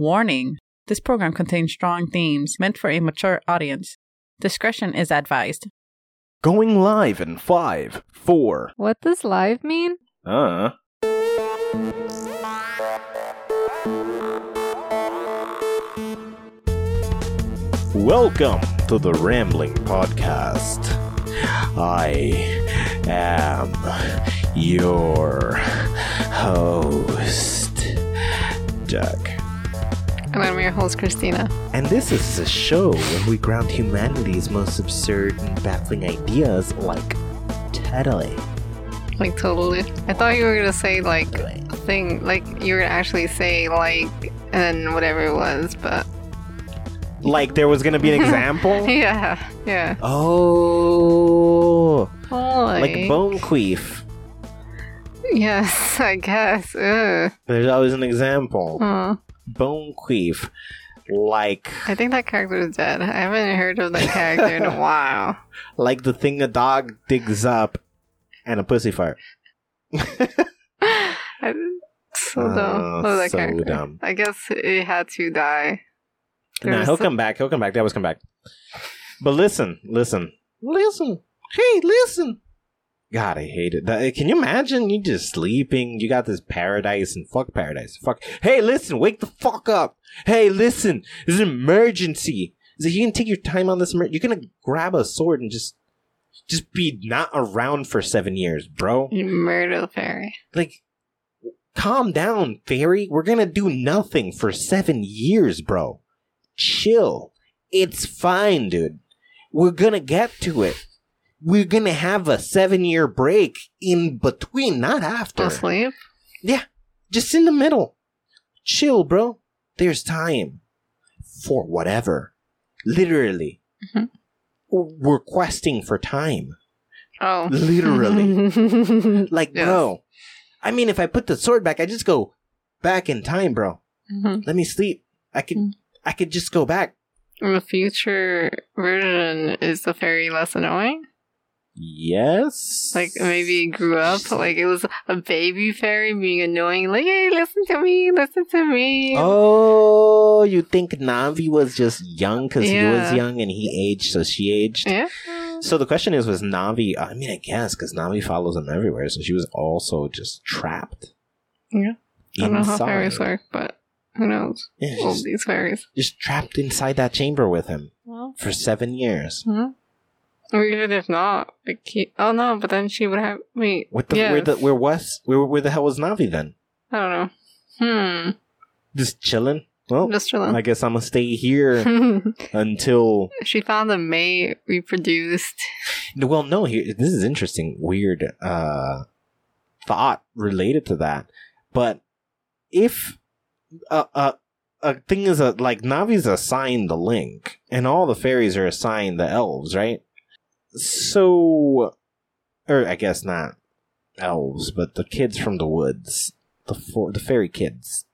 Warning this program contains strong themes meant for a mature audience. Discretion is advised. Going live in five, four. What does live mean? Uh. Welcome to the Rambling Podcast. I am your host, Doug. And I'm your host, Christina. And this is a show where we ground humanity's most absurd and baffling ideas like totally. Like, totally. I thought you were gonna say, like, thing, like, you were gonna actually say, like, and whatever it was, but. Like there was gonna be an example? Yeah, yeah. Oh, Holy. like bone queef. Yes, I guess. Ugh. There's always an example. Oh, Bone queef. Like I think that character is dead. I haven't heard of that character in a while. like the thing a dog digs up and a pussy fart. I, so dumb. Oh, Love that so character. dumb. I guess it had to die. There Nah, he'll some- come back. He'll come back. They always come back. But listen, listen, listen. Hey, listen. God, I hate it. That- uh, can you imagine you just sleeping? You got this paradise and fuck paradise. Fuck. Hey, listen, wake the fuck up. Hey, listen, there's an emergency. Is it you can take your time on this? Emer- you're gonna grab a sword and just, just be not around for seven years, bro. You murder fairy. Like, calm down, fairy. We're gonna do nothing for seven years, bro. Chill. It's fine, dude. We're gonna get to it. We're gonna have a seven year break in between, not after. Asleep? Yeah. Just in the middle. Chill, bro. There's time. For whatever. Literally. Mhm. We're questing for time. Oh. Literally. Like, Yes. bro. I mean, if I put the sword back, I just go back in time, bro. Mhm. Let me sleep. I could, Mm. I could just go back. The future version, is the fairy less annoying? Yes. Like maybe it grew up, like it was a baby fairy being annoying, like, hey, listen to me, listen to me. Oh, you think Navi was just young because he was young and he aged, so she aged? Yeah. So the question is, was Navi? I mean, I guess because Navi follows him everywhere, so she was also just trapped. Yeah. I don't know how fairies work, but who knows? Yeah, All just, these fairies. just trapped inside that chamber with him Well, for seven years. mhm. Or even if not, like he, oh no, but then she would have wait. What the? yes. Where the? Where was? Where? Where the hell was Navi then? I don't know. Hmm. Just chilling. Well, Just chilling. I guess I'm gonna stay here until. she found a mate, reproduced. Well, no. Here, this is interesting. Weird uh, thought related to that. But if a a a thing is a like Navi's assigned the link, and all the fairies are assigned the elves, right? So, or I guess not elves, but the kids from the woods, the four, the fairy kids.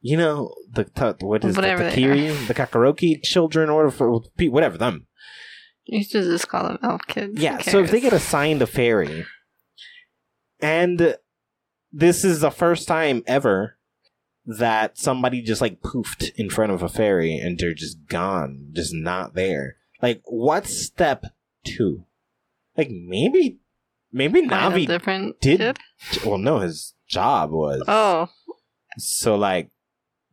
You know the t- what is Whatever the Takiri, the Kakaroki children, or whatever, whatever them. You should just call them elf kids. Yeah, so if they get assigned a fairy, and this is the first time ever that somebody just like poofed in front of a fairy and they're just gone, just not there. Like, what step two? Like, maybe, maybe Navi different did. kid? Well, no, his job was. Oh, So, like,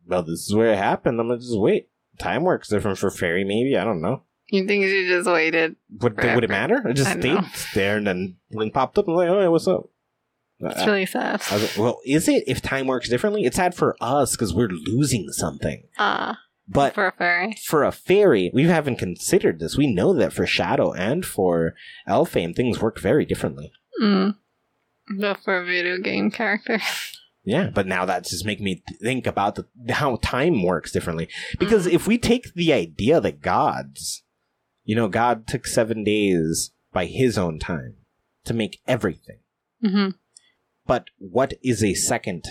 well, this is where it happened. I'm gonna just wait. Time works different for fairy, maybe. I don't know. you think she just waited? Would, would it matter? I just stayed know. there and then link popped up and I'm like, oh, yeah, what's up? It's Uh, really sad. Was like, well, is it if time works differently? It's sad for us because we're losing something. Ah, But for a fairy. for a fairy, we haven't considered this. We know that for Shadow and for Elfame, things work very differently. Mm. But for a video game character. Yeah, but now that's just making me think about the, how time works differently. Because if we take the idea that gods, you know, God took seven days by his own time to make everything. hmm But what is a second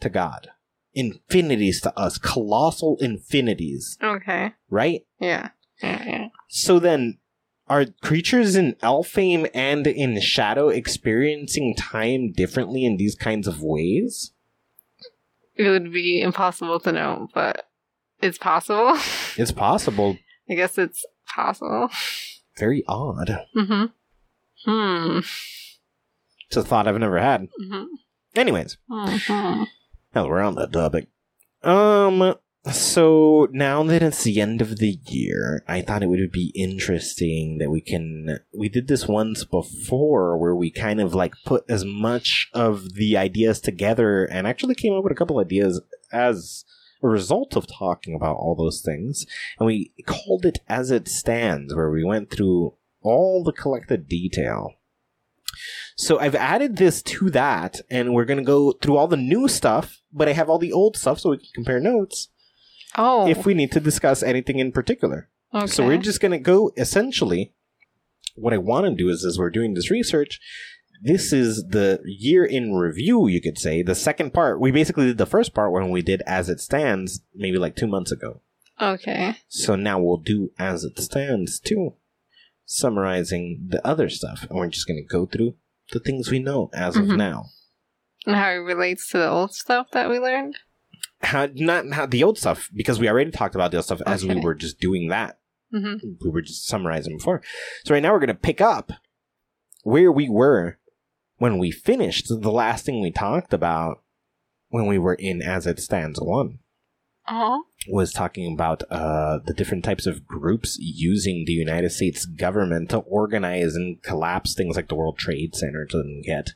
to God? Infinities to us, colossal infinities, Okay. right? Yeah. Yeah, yeah. So then, are creatures in Elfame and in Shadow experiencing time differently in these kinds of ways? it would be impossible to know, but it's possible. It's possible. I guess it's possible. Very odd. Mm-hmm. Hmm. It's a thought I've never had. Mm-hmm. Anyways, Mm-hmm. Now we're on that topic. Um, so now that it's the end of the year, I thought it would be interesting that we can. We did this once before where we kind of like put as much of the ideas together and actually came up with a couple ideas as a result of talking about all those things. And we called it As It Stands, where we went through all the collected detail. So I've added this to that, and we're going to go through all the new stuff, but I have all the old stuff so we can compare notes Oh. if we need to discuss anything in particular. okay. So we're just going to go essentially. What I want to do is, as we're doing this research, this is the year in review, you could say. The second part, we basically did the first part when we did As It Stands, maybe like two months ago. okay. So now we'll do As It Stands too, summarizing the other stuff. And we're just going to go through the things we know as of Mhm. now. And how it relates to the old stuff that we learned. How, not how the old stuff, because we already talked about the old stuff as we were just doing that. Mm-hmm. we were just summarizing before. So right now we're going to pick up where we were when we finished the last thing we talked about when we were in As It Stands 1 Oh. was talking about uh, the different types of groups using the United States government to organize and collapse things like the World Trade Center to get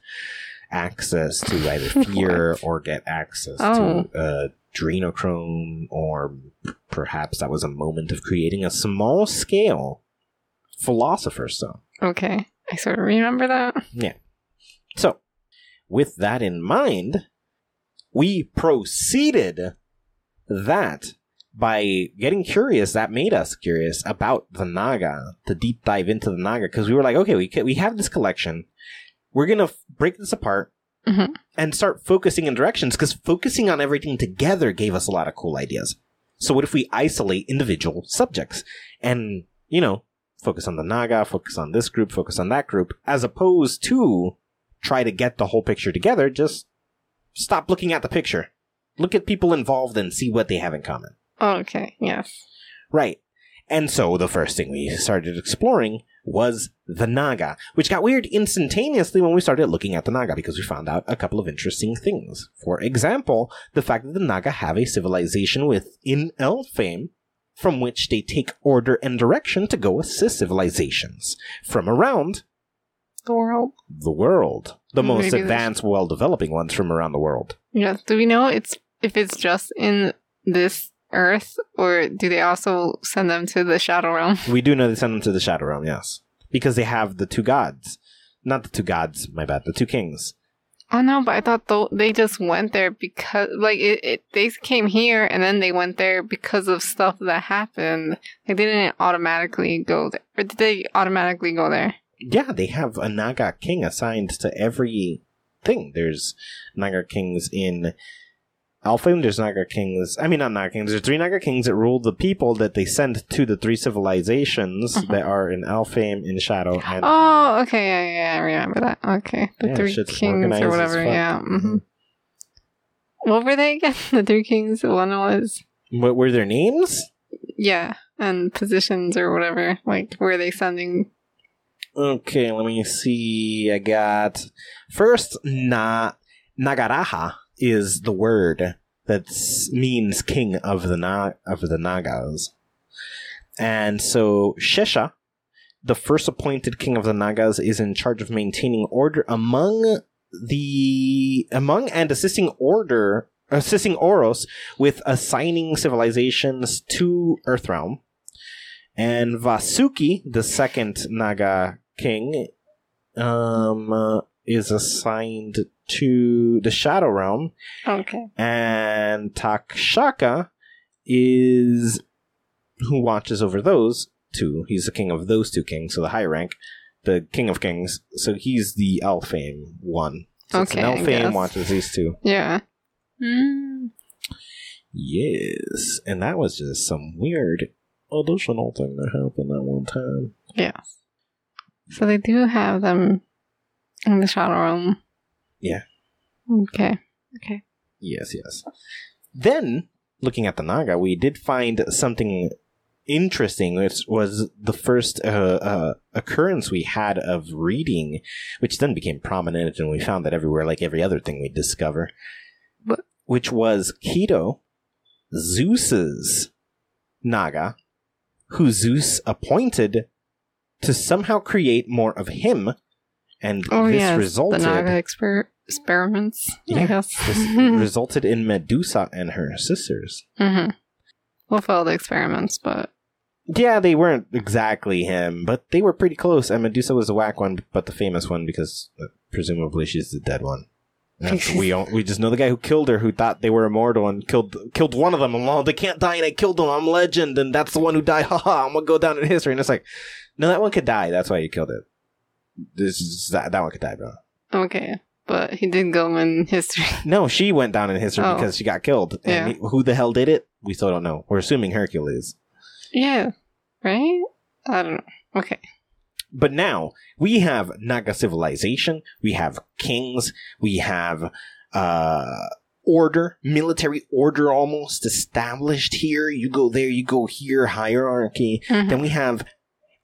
access to either fear or get access Oh. to uh, adrenochrome, or perhaps that was a moment of creating a small scale philosopher's stone. Okay. I sort of remember that. Yeah. So, with that in mind, we proceeded that by getting curious. That made us curious about the Naga, the deep dive into the Naga, because we were like, okay, we ca- we have this collection. We're gonna f- break this apart Mhm. and start focusing in directions. Because focusing on everything together gave us a lot of cool ideas. So, what if we isolate individual subjects and you know focus on the Naga, focus on this group, focus on that group, as opposed to try to get the whole picture together, just stop looking at the picture. Look at people involved and see what they have in common. Okay. Yes. Right. And so the first thing we started exploring was the Naga, which got weird instantaneously when we started looking at the Naga because we found out a couple of interesting things. For example, the fact that the Naga have a civilization within Elfame from which they take order and direction to go assist civilizations from around The world. the world. The most Maybe advanced, well developing ones from around the world. Yes. Do we know it's if it's just in this Earth, or do they also send them to the Shadow Realm? We do know they send them to the Shadow Realm, yes. Because they have the two gods. Not the two gods, my bad, the two kings. Oh no, but I thought th- they just went there because, like, it, it. They came here and then they went there because of stuff that happened. Like, they didn't automatically go there, or did they automatically go there? Yeah, they have a Naga king assigned to every thing. There's Naga kings in Alfheim, there's Naga kings. I mean, not Naga kings. There's three Naga kings that rule the people that they send to the three civilizations Mhm. that are in Alfheim, in Shadow, and Oh, okay, yeah, yeah, I remember that. Okay, the Yeah, three kings or whatever. Yeah. hmm What were they again? The three kings. One was what were their names? yeah, and positions or whatever. Like, were they sending? Okay, let me see. I got first na Nagaraja is the word that means king of the na- of the Nagas. And so Shesha, the first appointed king of the Nagas, is in charge of maintaining order among the among and assisting order assisting Oros with assigning civilizations to Earthrealm. And Vasuki, the second Naga king, um, uh, is assigned to the Shadow Realm, Okay. and Takshaka is who watches over those two. He's the king of those two kings, so the high rank, the king of kings. So he's the Elfame one. So Okay, it's I an Elfame watches these two. Yeah. Mm. Yes, and that was just some weird additional thing that happened at one time. Yeah. So they do have them in the shadow realm. Yeah. Okay. Okay. Yes, yes. Then, looking at the Naga, we did find something interesting. Which was the first uh, uh, occurrence we had of reading, which then became prominent, and we found that everywhere, like every other thing we discover. What? Which was Keto, Zeus's Naga, who Zeus appointed to somehow create more of him, and Oh this yes, resulted the Naga exper- experiments. Yeah, I guess. this resulted in Medusa and her sisters. hmm Well, failed experiments, but Yeah, they weren't exactly him, but they were pretty close. And Medusa was the whack one, but the famous one because uh, presumably she's the dead one. We we just know the guy who killed her, who thought they were immortal and killed killed one of them. And, well, they can't die, and I killed them. I'm legend, and that's the one who died. Ha ha! I'm gonna go down in history. And it's like, no, that one could die. That's why you killed it. This is that that one could die, bro. okay. But he did go in history. No, she went down in history Oh. because she got killed. And Yeah. he- who the hell did it? We still don't know. We're assuming Hercules. yeah. Right? I don't know. Okay. But now we have Naga civilization, we have kings, we have uh order, military order almost established here. You go there, you go here, hierarchy. Mhm. Then we have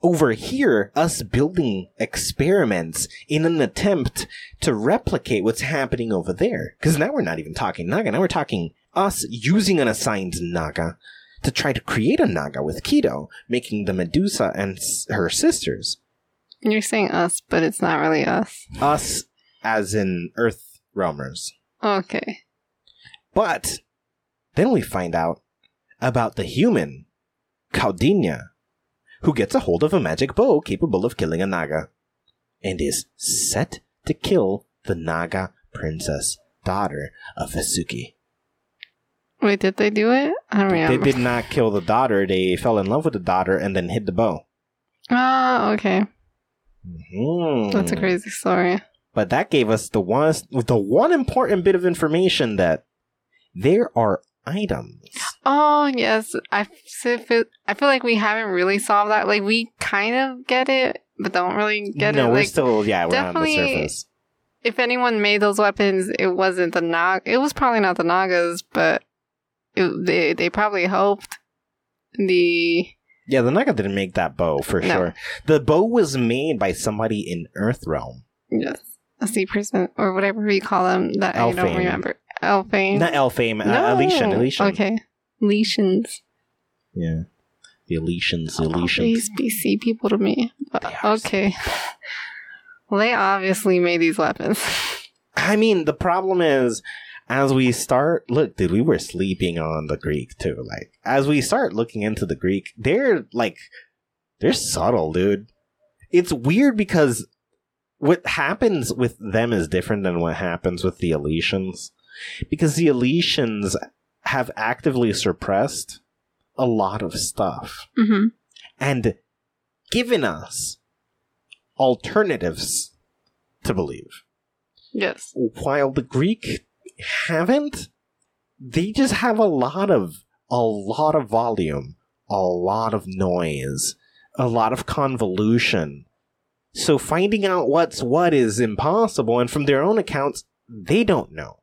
over here us building experiments in an attempt to replicate what's happening over there. Because now we're not even talking Naga, now we're talking us using an assigned Naga to try to create a Naga with Keto, making the Medusa and s- her sisters. You're saying us, but it's not really us. Us as in Earth Realmers. Okay. But then we find out about the human, Caldinia, who gets a hold of a magic bow capable of killing a Naga, and is set to kill the Naga princess, daughter of Vasuki. Wait, did they do it? I don't They did not kill the daughter, they fell in love with the daughter and then hid the bow. Ah, okay. Mhm. That's a crazy story. But that gave us the one, the one important bit of information that there are items. Oh yes, I feel I feel like we haven't really solved that. Like we kind of get it, but don't really get no, it. we're Like still yeah, we're on the surface. if anyone made those weapons, it wasn't the Nag. It was probably not the Nagas, but it, they they probably hoped the Yeah, the Naga didn't make that bow for No. sure. The bow was made by somebody in Earthrealm. yes a sea person or whatever you call them that I don't remember. Elfane. Not Elfame, uh, Elysian, Elysian. Okay, Elysians. Yeah. The Elysians, the Elysians. these sea people to me. Okay. Well, they obviously made these weapons. I mean, the problem is, as we start, look, dude, we were sleeping on the Greek too. Like, as we start looking into the Greek, they're like, they're subtle, dude. It's weird because what happens with them is different than what happens with the Elysians. Because the Elysians have actively suppressed a lot of stuff mm-hmm. and given us alternatives to believe Yes. while the Greek haven't, they just have a lot of a lot of volume, a lot of noise, a lot of convolution. So finding out what's what is impossible, and from their own accounts, they don't know.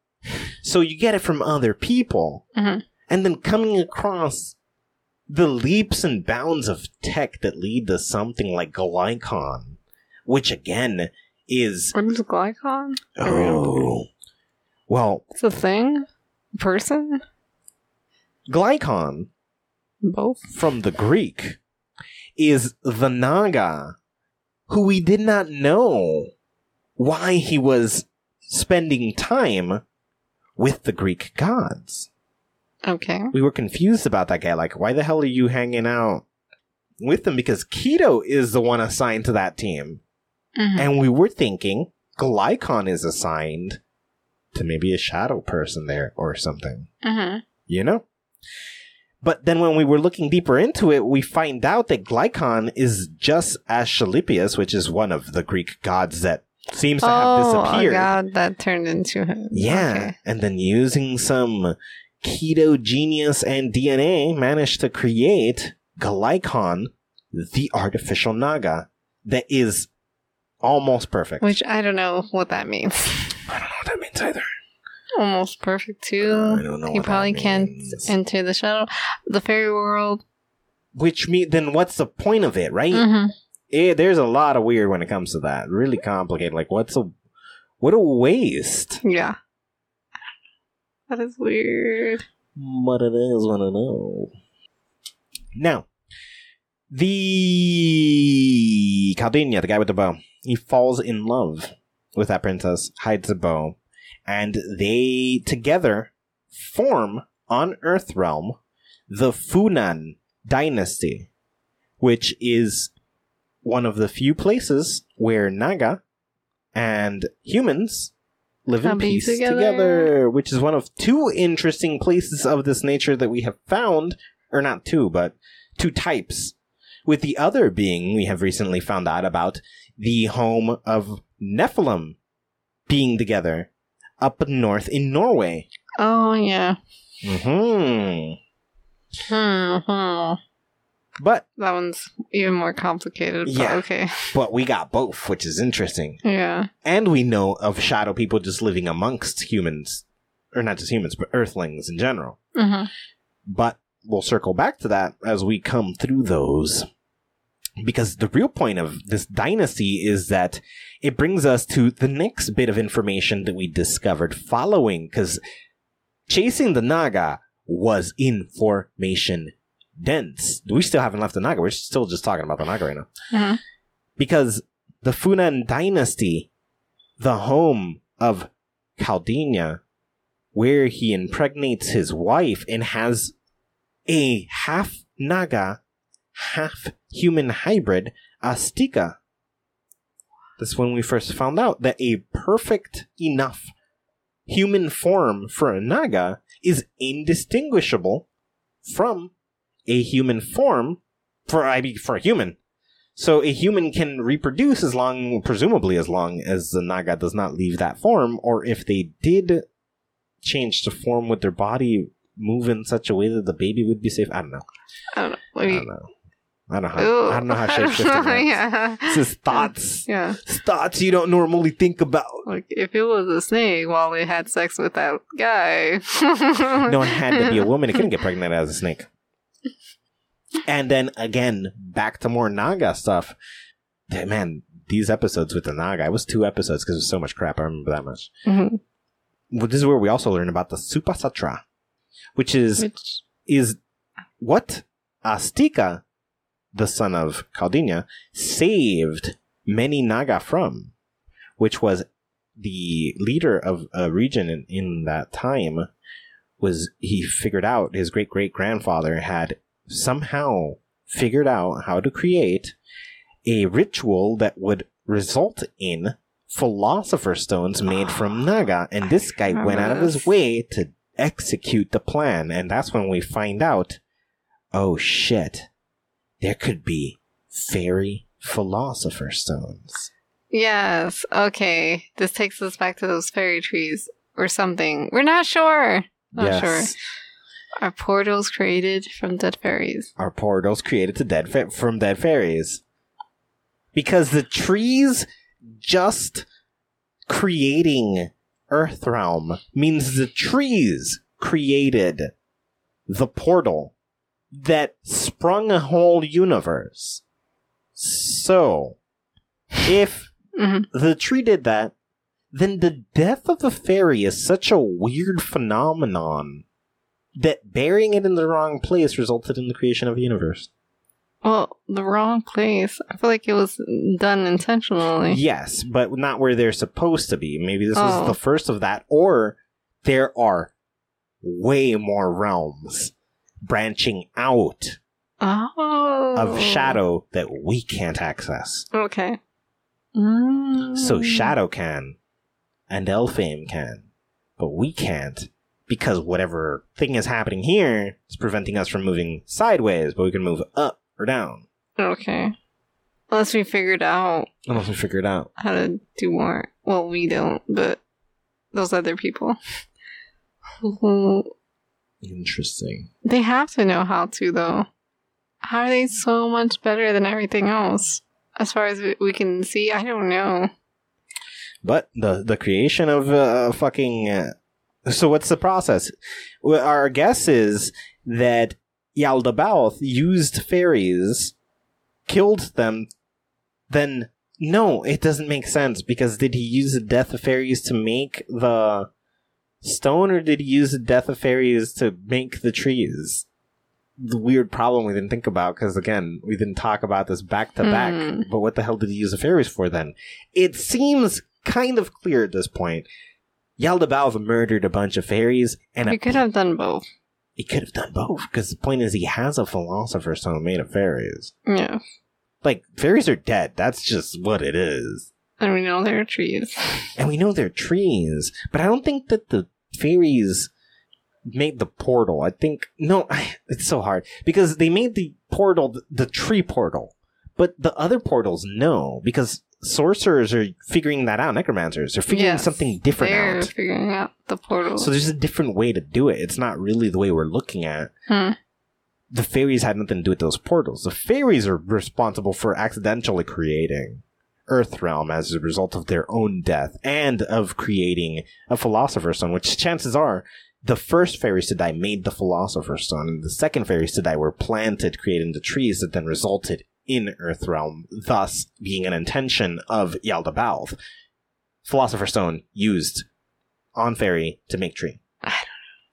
So you get it from other people, Mhm. and then coming across the leaps and bounds of tech that lead to something like Glycon, which again is What is Glycon? Oh. Well, It's a thing? A person? Glycon Both? from the Greek is the Naga who we did not know why he was spending time with the Greek gods. Okay. We were confused about that guy. Like, why the hell are you hanging out with them? Because Keto is the one assigned to that team. Mhm. And we were thinking Glycon is assigned to maybe a shadow person there or something. Mhm. you know? But then when we were looking deeper into it, we find out that Glycon is just Asclepius, which is one of the Greek gods that seems to have Oh, disappeared. god that turned into him. Yeah. Okay. And then using some keto genius and DNA managed to create Glycon, the artificial Naga, that is almost perfect. Which I don't know what that means. I don't know what that means either. almost perfect too. I don't know. He probably can't enter the shadow, the fairy world. Which mean then what's the point of it, right? hmm Eh, there's a lot of weird when it comes to that. Really complicated. Like what's a what a waste. Yeah, that is weird. What it is, want to know. Now, the Kaundinya, the guy with the bow, he falls in love with that princess, hides the bow, and they together form on Earthrealm the Funan dynasty, which is one of the few places where Naga and humans live in peace together. together. which is one of two interesting places of this nature that we have found, or not two, but two types. With the other being, we have recently found out about the home of Nephilim being together up north in Norway. Oh yeah. hmm hmm But That one's even more complicated. But Yeah. Okay. but we got both, which is interesting. Yeah. And we know of shadow people just living amongst humans, or not just humans, but earthlings in general. hmm But we'll circle back to that as we come through those. Because the real point of this dynasty is that it brings us to the next bit of information that we discovered following, because chasing the Naga was information dense. We still haven't left the Naga. We're still just talking about the Naga right now. Mhm. Because the Funan dynasty, the home of Kaundinya, where he impregnates his wife and has a half Naga, half human hybrid, Astika. That's when we first found out that a perfect enough human form for a Naga is indistinguishable from a human form for I mean for a human. So a human can reproduce as long, presumably as long as the Naga does not leave that form, or if they did change to form, would their body move in such a way that the baby would be safe? I don't know. I don't know. I don't know. I don't know how. Ooh, I don't know how shapeshifting works. Yeah. This is thoughts. Yeah. Thoughts you don't normally think about. Like if it was a snake while it had sex with that guy. No, it had to be a woman. It couldn't get pregnant as a snake. And then again, back to more Naga stuff. Man, these episodes with the Naga, it was two episodes because there's so much crap. I remember that much. Mhm. Well, this is where we also learn about the Sarpasatra, which is Which is what Astika, the son of Kaundinya, saved many Naga from, which was the leader of a region in, in that time. Was he figured out his great great grandfather had somehow figured out how to create a ritual that would result in philosopher stones made from Naga, and this guy went out of his way to execute the plan, and that's when we find out oh shit, there could be fairy philosopher stones. Yes. Okay. This takes us back to those fairy trees or something. We're not sure. Not sure. Are portals created from dead fairies? Are portals created to dead fa- from dead fairies? Because the trees just creating Earthrealm means the trees created the portal that sprung a whole universe. So, if hmm the tree did that, then the death of a fairy is such a weird phenomenon that burying it in the wrong place resulted in the creation of a universe. Well, the wrong place. I feel like it was done intentionally. Yes, but not where they're supposed to be. Maybe this was Oh. the first of that, or there are way more realms branching out Oh. of shadow that we can't access. Okay. Mm. So Shadow can, and Elfame can, but we can't because whatever thing is happening here is preventing us from moving sideways, but we can move up or down Okay. Unless we figured out unless we figure it out. how to do more. Well, we don't, but those other people. Interesting. they have to know how to though. How are they so much better than everything else? As far as we- we can see, I don't know. But the the creation of uh, fucking uh, So what's the process? Well, our guess is that Yaldabaoth used fairies, killed them, then no, it doesn't make sense because did he use the death of fairies to make the stone or did he use the death of fairies to make the trees? The weird problem we didn't think about because again, we didn't talk about this back to back. Hmm. But what the hell did he use the fairies for then? It seems kind of clear at this point. Yaldabaoth murdered a bunch of fairies, and a, could have done both. he could have done both. Because the point is, he has a philosopher's stone made of fairies. Yeah. Like fairies are dead. That's just what it is, And we know they're trees. and we know they're trees. But I don't think that the fairies made the portal. I think no, it's so hard because they made the portal th- the tree portal, but the other portals no because sorcerers are figuring that out. Necromancers they're figuring Yes, something different They're out. figuring out the portal. So there's a different way to do it. It's not really the way we're looking at. Hmm. The fairies had nothing to do with those portals. The fairies are responsible for accidentally creating Earthrealm as a result of their own death and of creating a Philosopher's Stone, which chances are the first fairies to die made the Philosopher's Stone, and the second fairies to die were planted, creating the trees that then resulted in Earthrealm, thus being an intention of Yaldabaoth. Philosopher's Stone used on fairy to make tree. I don't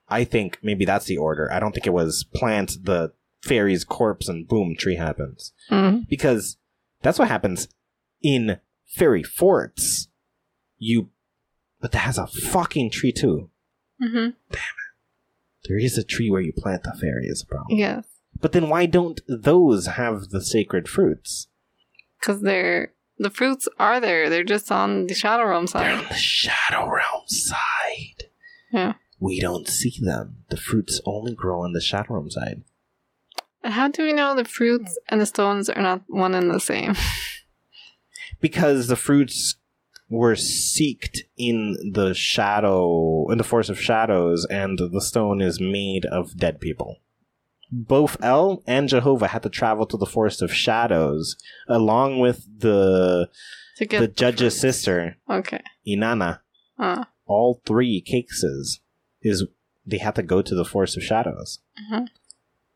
I think maybe that's the order. I don't think it was plant the fairy's corpse and boom, tree happens. Mhm. Because that's what happens in fairy forts. You, but that has a fucking tree too. Mhm. There is a tree where you plant the fairy is a problem. Yes. But then why don't those have the sacred fruits? Because they're. The fruits are there. They're just on the Shadow Realm They're side. on the Shadow Realm side. Yeah. We don't see them. The fruits only grow on the Shadow Realm side. How do we know the fruits and the stones are not one and the same? because the fruits were seeked in the shadow in the forest of shadows and the stone is made of dead people both el and jehovah had to travel to the forest of shadows along with the get the judge's sister Okay. inanna Uh, all three cases is they had to go to the forest of shadows Mhm.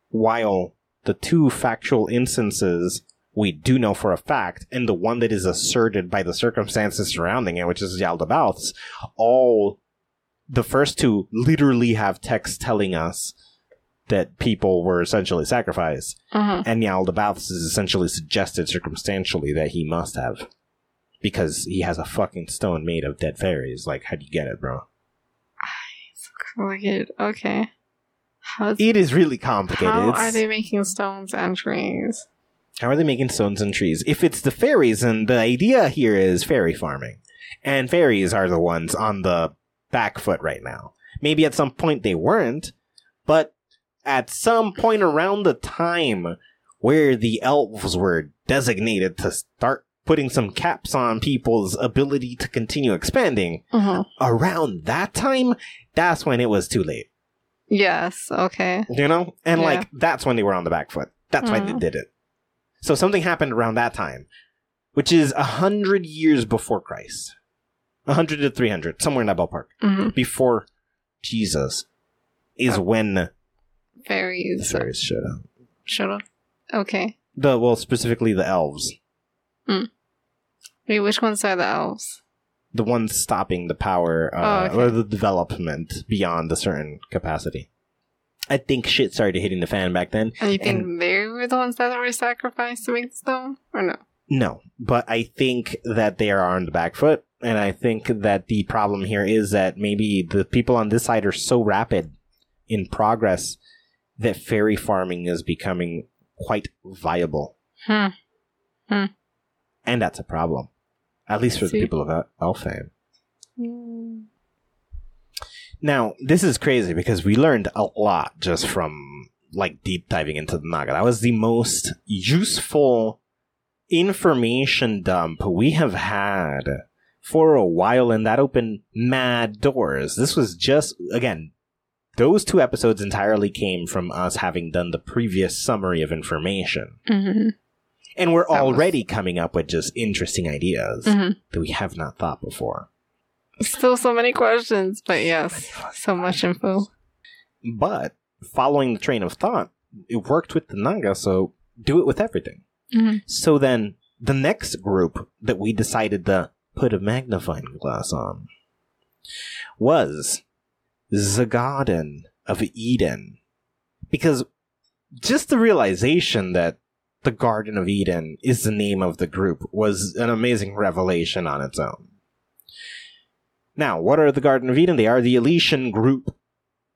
while the two factual instances we do know for a fact, and the one that is asserted by the circumstances surrounding it, which is Yaldabaoth's, all the first two literally have text telling us that people were essentially sacrificed, uh and Yaldabaoth's is essentially suggested circumstantially that he must have. Because he has a fucking stone made of dead fairies. Like, how do you get it, bro? Weird. Okay. How's, It is really complicated. how It's- are they making stones and trees? How are they making stones and trees? If it's the fairies, and the idea here is fairy farming, and fairies are the ones on the back foot right now. Maybe at some point they weren't, but at some point around the time where the elves were designated to start putting some caps on people's ability to continue expanding, Uh-huh. around that time, that's when it was too late. Yes. Okay. You know? And Yeah. like that's when they were on the back foot. That's why they Mhm. did it. So something happened around that time, which is a hundred years before Christ. Hundred to three hundred, somewhere in that ballpark. hmm Before Jesus is Oh. When the Fairies. fairies showed up. Shut up. Okay. The well, specifically the elves. Hmm. Wait, which ones are the elves? The ones stopping the power uh, Oh, okay. or the development beyond a certain capacity. I think shit started hitting the fan back then. And you think And- they were the ones that were sacrificed to make the stone? Or no? No, but I think that they are on the back foot, and I think that the problem here is that maybe the people on this side are so rapid in progress that fairy farming is becoming quite viable, Hmm. and that's a problem, at least for the people of Elfheim. Mm. Now, this is crazy because we learned a lot just from like deep diving into the Naga. That was the most useful information dump we have had for a while, and that opened mad doors. This was just, again, those two episodes entirely came from us having done the previous summary of information. Mhm. And we're That was- already coming up with just interesting ideas Mhm. that we have not thought before. Still so many questions, but yes, so much info. But following the train of thought, it worked with the Naga, so do it with everything. Mhm. So then the next group that we decided to put a magnifying glass on was the Garden of Eden. Because just the realization that the Garden of Eden is the name of the group was an amazing revelation on its own. Now, what are the Garden of Eden? They are the Elysian group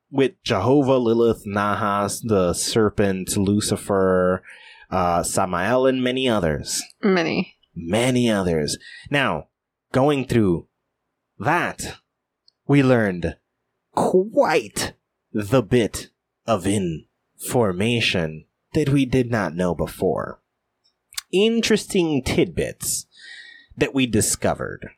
with Jehovah, Lilith, Nahash, the serpent, Lucifer, uh, Samael, and many others. Many. Many others. Now, going through that, we learned quite the bit of information that we did not know before. Interesting tidbits that we discovered.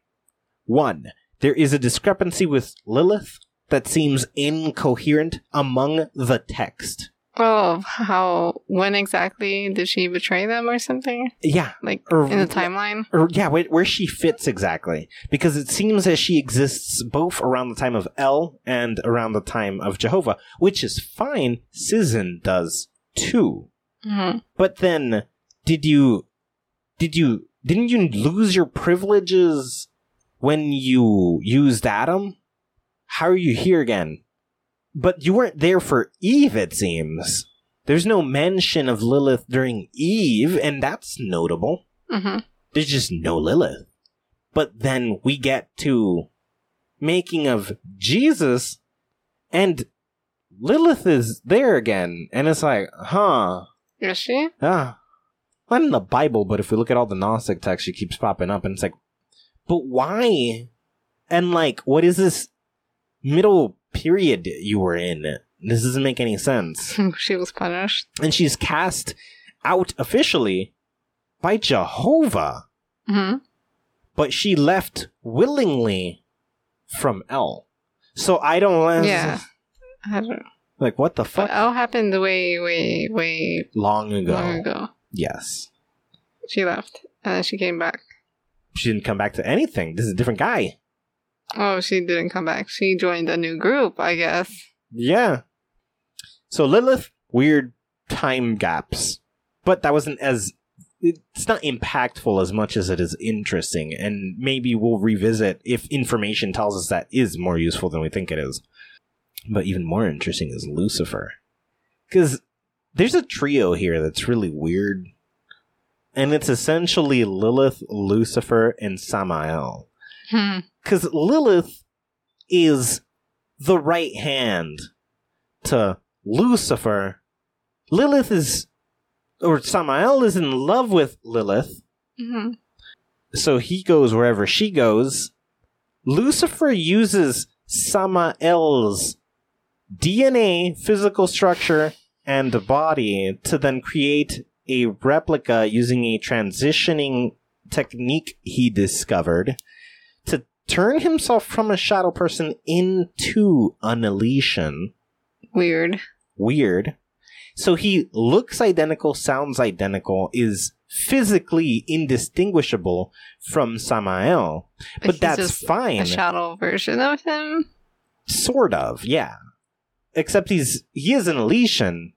One, there is a discrepancy with Lilith that seems incoherent among the text. Oh, how? When exactly did she betray them or something? Yeah, Like Or- in the timeline? or yeah, where, where she fits exactly, because it seems as she exists both around the time of El and around the time of Jehovah, which is fine. Sizen does too. hmm But then, did you, did you, didn't you lose your privileges when you used Adam? How are you here again? But you weren't there for Eve, it seems. There's no mention of Lilith during Eve, and that's notable. hmm There's just no Lilith. But then we get to making of Jesus, and Lilith is there again, and it's like, huh, Is she? ah, not in the Bible, but if we look at all the Gnostic texts, she keeps popping up, and it's like, but why? And like, what is this middle period you were in? This doesn't make any sense. she was punished. And she's cast out officially by Jehovah hmm but she left willingly from El. So I don't Yeah. I don't like what the But fuck all happened way, way, way long ago. long ago. Yes. She left. And then she came back. She didn't come back to anything. This is a different guy. Oh, she didn't come back. She joined a new group, I guess. Yeah. So Lilith, weird time gaps. But that wasn't as it's not impactful as much as it is interesting, and maybe we'll revisit if information tells us that is more useful than we think it is. But even more interesting is Lucifer. Because there's a trio here that's really weird. And it's essentially Lilith, Lucifer, and Samael. Hmm. Because Lilith is the right hand to Lucifer. Lilith is, or Samael is in love with Lilith, hmm so he goes wherever she goes. Lucifer uses Samael's DNA, physical structure, and body to then create a replica using a transitioning technique he discovered turn himself from a shadow person into an Elysian. Weird. Weird. So he looks identical, sounds identical, is physically indistinguishable from Samael. But he's that's fine. A shadow version of him. Sort of, yeah. Except he's he is an Elysian.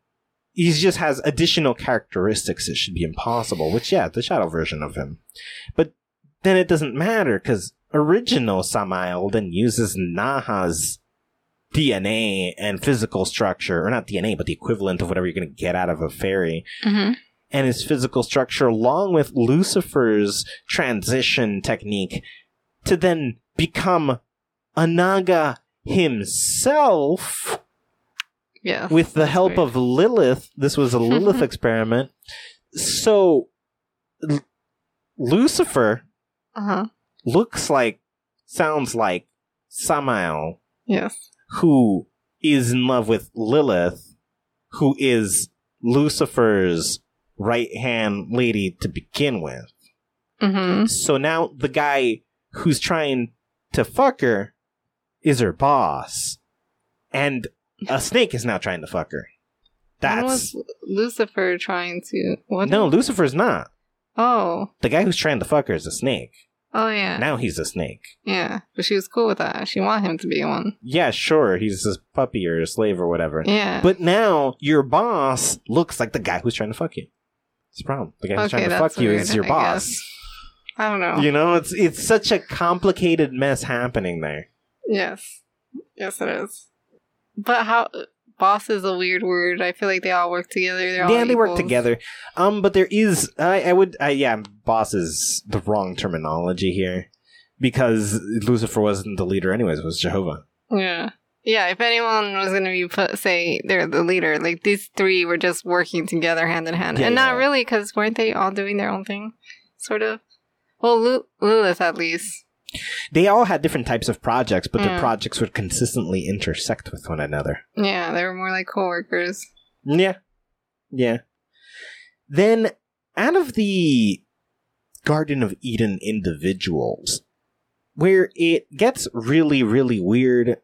He just has additional characteristics that should be impossible, which yeah, the shadow version of him. But then it doesn't matter because original Samael then uses Naha's DNA and physical structure, or not DNA, but the equivalent of whatever you're going to get out of a fairy, hmm and his physical structure, along with Lucifer's transition technique, to then become a Naga himself Yeah. with the help weird. of Lilith. This was a Lilith experiment. So, L- Lucifer Uh huh. Looks like, sounds like Samael, Yes. who is in love with Lilith, who is Lucifer's right hand lady to begin with. hmm So now the guy who's trying to fuck her is her boss. And a snake is now trying to fuck her. That's. was Lucifer trying to what? No, Lucifer's not. Oh. The guy who's trying to fuck her is a snake. Oh yeah. Now he's a snake. Yeah. But she was cool with that. She wanted him to be one. Yeah, sure, he's a puppy or a slave or whatever. Yeah. But now your boss looks like the guy who's trying to fuck you. It's a problem. The guy who's Okay, trying to fuck you is your I boss. guess. I don't know. You know, it's it's such a complicated mess happening there. Yes. Yes, it is. But how boss is a weird word. I feel like they all work together. They're all yeah, they work together. Um, but there is, I, I would, uh, yeah, boss is the wrong terminology here because Lucifer wasn't the leader, anyways. It was Jehovah. Yeah. Yeah, if anyone was going to be put, say they're the leader, like these three were just working together hand in hand. Yeah, and not yeah. really, because weren't they all doing their own thing? Sort of. Well, Lilith at least. They all had different types of projects, but their Mm. projects would consistently intersect with one another. Yeah, they were more like co-workers. Yeah. Yeah. Then, out of the Garden of Eden individuals, where it gets really, really weird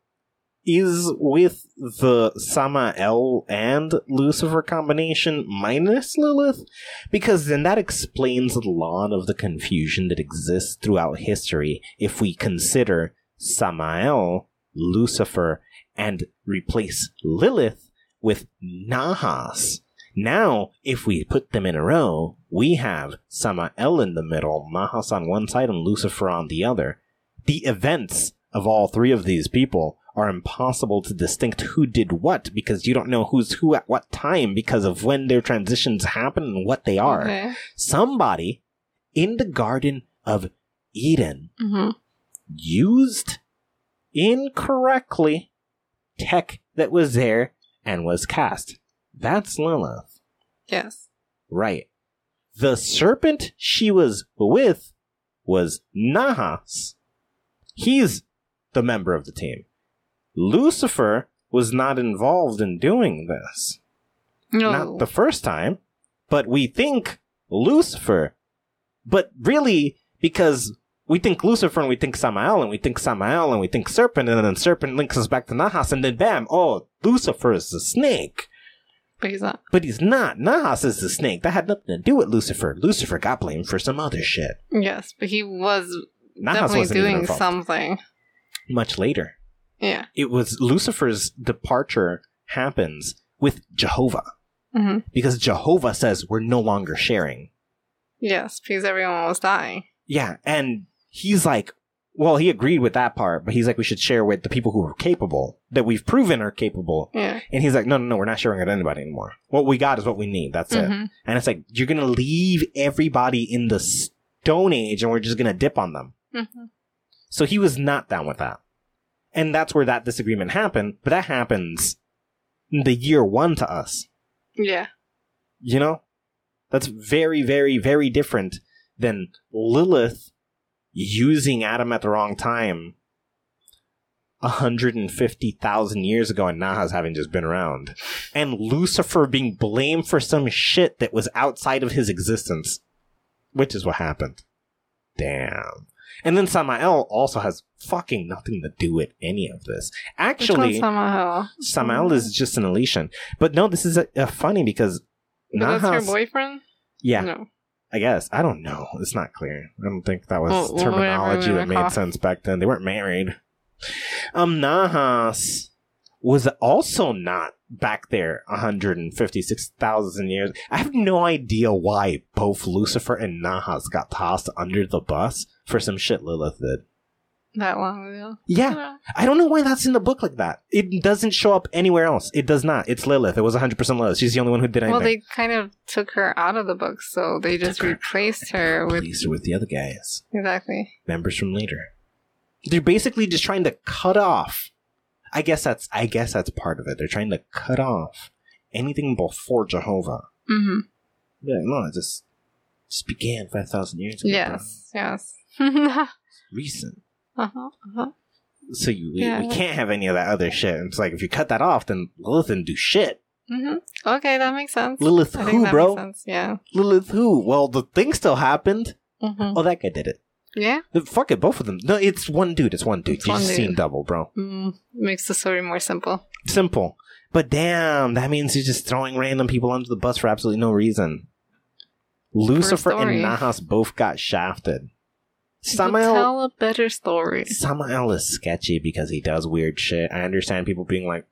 is with the Samael and Lucifer combination minus Lilith, because then that explains a lot of the confusion that exists throughout history if we consider Samael, Lucifer, and replace Lilith with Nahash. Now, if we put them in a row, we have Samael in the middle, Nahash on one side, and Lucifer on the other. The events of all three of these people are impossible to distinct who did what because you don't know who's who at what time because of when their transitions happen and what they are. Okay. Somebody in the Garden of Eden hmm used incorrectly tech that was there and was cast. That's Lilith. Yes. Right. The serpent she was with was Nahash. He's the member of the team. Lucifer was not involved in doing this. No. Not the first time, but we think Lucifer. But really, because we think Lucifer and we think Samael and we think Samael and we think Serpent and then Serpent links us back to Nahash and then bam, oh, Lucifer is the snake. but he's not. But he's not. Nahash is the snake. That had nothing to do with Lucifer. Lucifer got blamed for some other shit. Yes, but he was Nahash definitely doing something. Much later. Yeah. It was Lucifer's departure happens with Jehovah. hmm Because Jehovah says we're no longer sharing. Yes, because everyone was dying. Yeah, and he's like, well, he agreed with that part, but he's like, we should share with the people who are capable, that we've proven are capable. Yeah. And he's like, no, no, no, we're not sharing with anybody anymore. What we got is what we need. That's it. Mhm. And it's like, you're going to leave everybody in the Stone Age and we're just going to dip on them. Mhm. So he was not down with that. And that's where that disagreement happened, but that happens in the year one to us. Yeah. You know? That's very, very, very different than Lilith using Adam at the wrong time 150,000 years ago and Nahash having just been around. And Lucifer being blamed for some shit that was outside of his existence. Which is what happened. Damn. And then Samael also has fucking nothing to do with any of this. Actually, somehow. Samael is just an Elysian. But no, this is uh uh, funny because But that's her Nahash- boyfriend? yeah, No. I guess. I don't know. It's not clear. I don't think that was Well, whatever terminology that made sense back then. They weren't married. Um, Nahash was also not back there 156,000 years. I have no idea why both Lucifer and Nahash got tossed under the bus for some shit Lilith did. That long ago. Yeah. I don't know why that's in the book like that. It doesn't show up anywhere else. It does not. It's Lilith. It was 100% Lilith. She's the only one who did anything. Well, they kind of took her out of the book, so they just her replaced her with. Replaced her with the other guys. Exactly. members from later. They're basically just trying to cut off. I guess that's I guess that's part of it. They're trying to cut off anything before Jehovah. hmm Yeah, no, it just just began five thousand years ago. Yes. Yes. bro. uh-huh. recent. Uh-huh. So you we, Yeah. we can't have any of that other shit. It's like if you cut that off, then Lilith didn't do shit. hmm Okay, that makes sense. Lilith I who, that bro? makes sense. Yeah. Lilith who? Well, the thing still happened. hmm Oh, that guy did it. Yeah. Fuck it, both of them. No, it's one dude. It's one dude. It's you one just dude. seen double, bro. Mm, makes the story more simple. Simple. But damn, that means you're just throwing random people under the bus for absolutely no reason. Lucifer and. Nahash both got shafted. Samael Tell a better story. Samael is sketchy because he does weird shit. I understand people being like,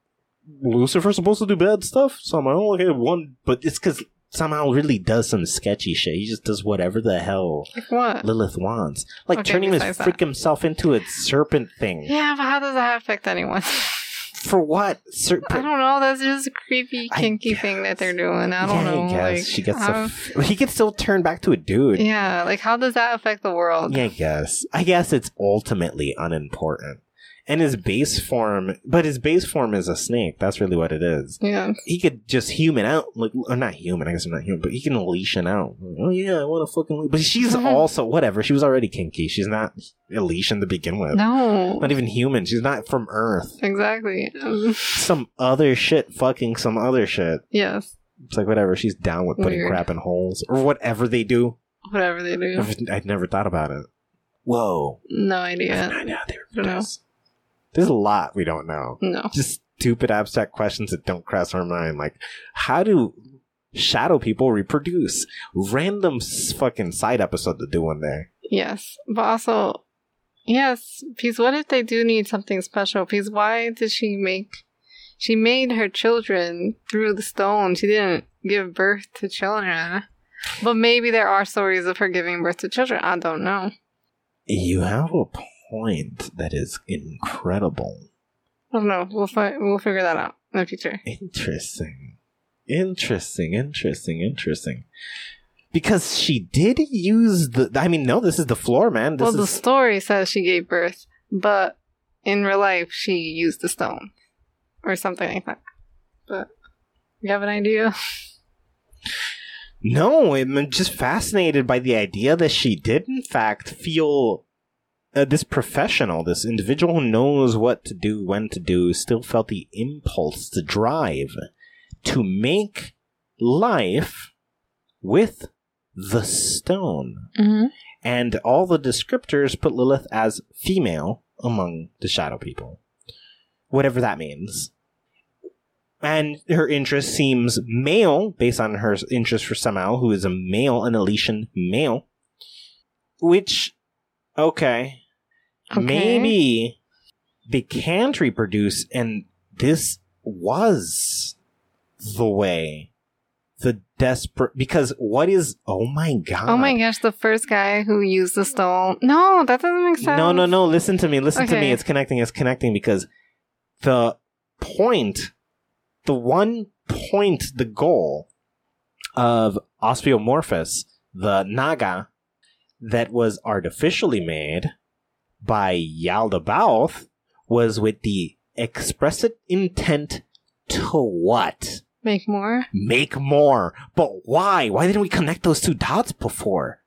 Lucifer's supposed to do bad stuff. Samael, okay, one, but it's because Samael really does some sketchy shit. He just does whatever the hell Like what? Lilith wants, like Okay, turning his besides that. freak himself into a serpent thing. Yeah, but how does that affect anyone? For what? Ser- I don't know. That's just a creepy, kinky thing that they're doing. I don't yeah, know. I guess like, she gets. how- f- he can still turn back to a dude. yeah, like how does that affect the world? Yeah, I guess. I guess it's ultimately unimportant. And his base form, but his base form is a snake. That's really what it is. Yeah. He could just human out, like, or not human. I guess I'm not human, but he can leashing out. Oh yeah, I want to fucking. But she's also whatever. She was already kinky. She's not Elysian to begin with. No. Not even human. She's not from Earth. Exactly. Um, Some other shit, fucking some other shit. yes. It's like whatever. She's down with putting Weird. crap in holes or whatever they do. Whatever they do. I'd never thought about it. Whoa. No idea. I know they were Don't know. There's a lot we don't know. No. Just stupid abstract questions that don't cross our mind. Like, how do shadow people reproduce? Random fucking side episode to do one there. Yes. But also, yes, because what if they do need something special? Because why did she make. She made her children through the stone. She didn't give birth to children. But maybe there are stories of her giving birth to children. I don't know. You have a point that is incredible. I don't know. We'll fi- we'll figure that out in the future. Interesting. Interesting, interesting, interesting. Because she did use the. I mean, no, this is the floor, man. This well, the is. story says she gave birth, but in real life she used the stone or something like that. But you have an idea? No, I'm just fascinated by the idea that she did, in fact, feel uh, this professional, this individual who knows what to do, when to do, still felt the impulse, the drive to make life with the stone. Mm-hmm. And all the descriptors put Lilith as female among the shadow people. Whatever that means. And her interest seems male, based on her interest for Samael, who is a male, an Elysian male. Which, okay, Okay. maybe they can't reproduce, and this was the way. The desperate, because what is, oh my god. Oh my gosh, the first guy who used the stone. No, that doesn't make sense. No, no, no. Listen to me. Listen to me. It's connecting. It's connecting because the point, the one point, the goal of Ophiomorphus, the Naga that was artificially made by Yaldabaoth, was with the explicit intent to what? Make more. Make more. But why? Why didn't we connect those two dots before?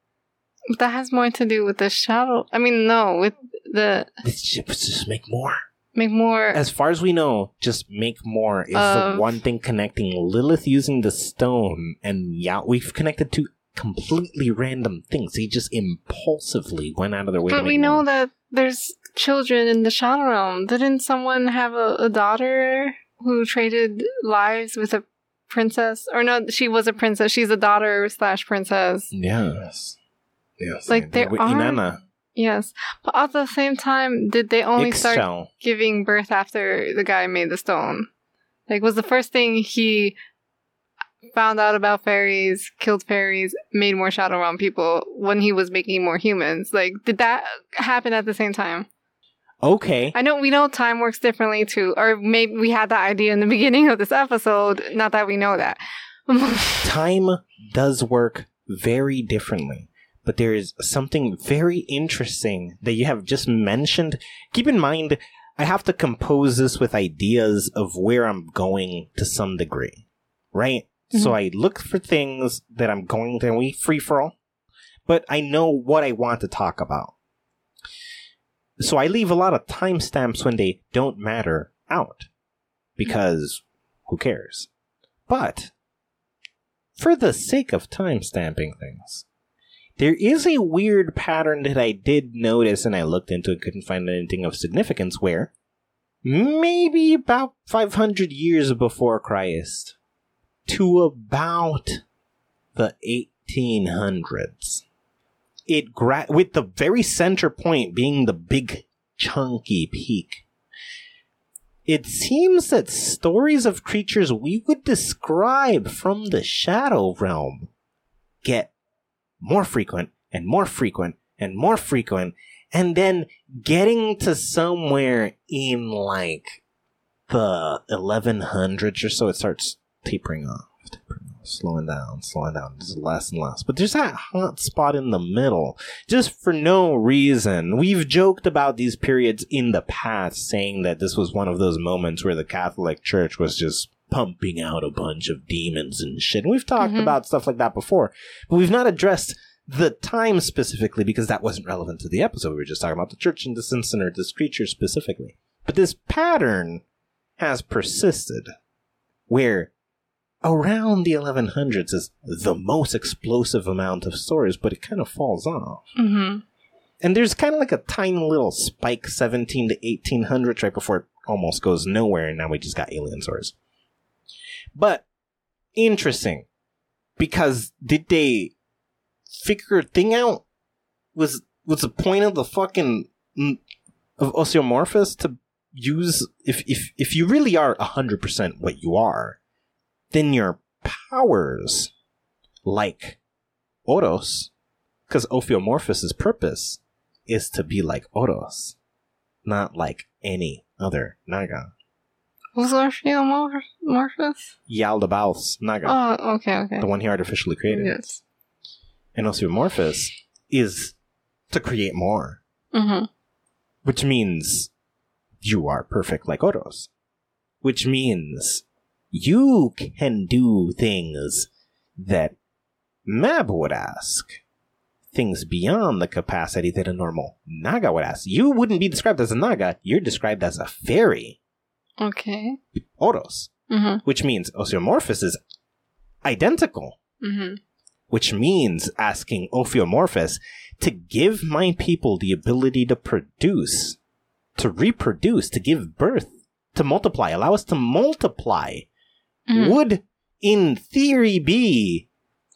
That has more to do with the shadow. I mean, no, with the Let's just just make more. make more. As far as we know, just make more is Of- the one thing connecting Lilith using the stone, and yeah, we've connected to completely random things. They just impulsively went out of their way. to but we know that there's children in the shadow realm. Didn't someone have a, a daughter who traded lives with a princess? Or no, she was a princess. She's a daughter slash princess. Yes, yes. Like, there With are- Inanna, Yes, but at the same time, did they only start giving birth after the guy made the stone? Like, was the first thing he found out about fairies, killed fairies, made more Shadow Realm people when he was making more humans? Like, did that happen at the same time? Okay, I know we know time works differently too, or maybe we had that idea in the beginning of this episode. Not that we know that. time does work very differently. But there is something very interesting that you have just mentioned. Keep in mind, I have to compose this with ideas of where I'm going to some degree, right? So mm-hmm. I look for things that I'm going to we free for all, but I know what I want to talk about. So I leave a lot of timestamps when they don't matter out because who cares? But for the sake of timestamping things, there is a weird pattern that I did notice and I looked into and couldn't find anything of significance where maybe about 500 years before Christ to about the 1800s, it gra- with the very center point being the big chunky peak. It seems that stories of creatures we would describe from the shadow realm get more frequent and more frequent and more frequent and then getting to somewhere in like the 1100s or so it starts tapering off, tapering off, slowing down, slowing down, just less and less. But there's that hot spot in the middle, just for no reason. We've joked about these periods in the past, saying that this was one of those moments where the Catholic Church was just pumping out a bunch of demons and shit. And we've talked Mhm. about stuff like that before, but we've not addressed the time specifically because that wasn't relevant to the episode. We were just talking about the church and this instant or this creature specifically. But this pattern has persisted where around the 1100s is the most explosive amount of stories, but it kind of falls off. Mm-hmm. And there's kind of like a tiny little spike 17 to 1800s right before it almost goes nowhere, and now we just got alien stories. But interesting because did they figure a thing out? Was was the point of the fucking mm, of Ophiomorphus to use if if if you really are hundred percent what you are, then your powers, like Oros, because Ophiomorphus's purpose is to be like Oros, not like any other Naga. Who's Orpheomorphus? Yaldabaoth's Naga, Oh, okay, okay. the one he artificially created. Yes. And Ophiomorphus is to create more, Mm-hmm. which means you are perfect like Oros, which means you can do things that Mab would ask. Things beyond the capacity that a normal Naga would ask. You wouldn't be described as a Naga, you're described as a fairy, Okay. Oros, Mm-hmm. which means Ophiomorphus is identical, Mm-hmm. which means asking Ophiomorphus to give my people the ability to produce, to reproduce, to give birth, to multiply, allow us to multiply, Mhm. would in theory be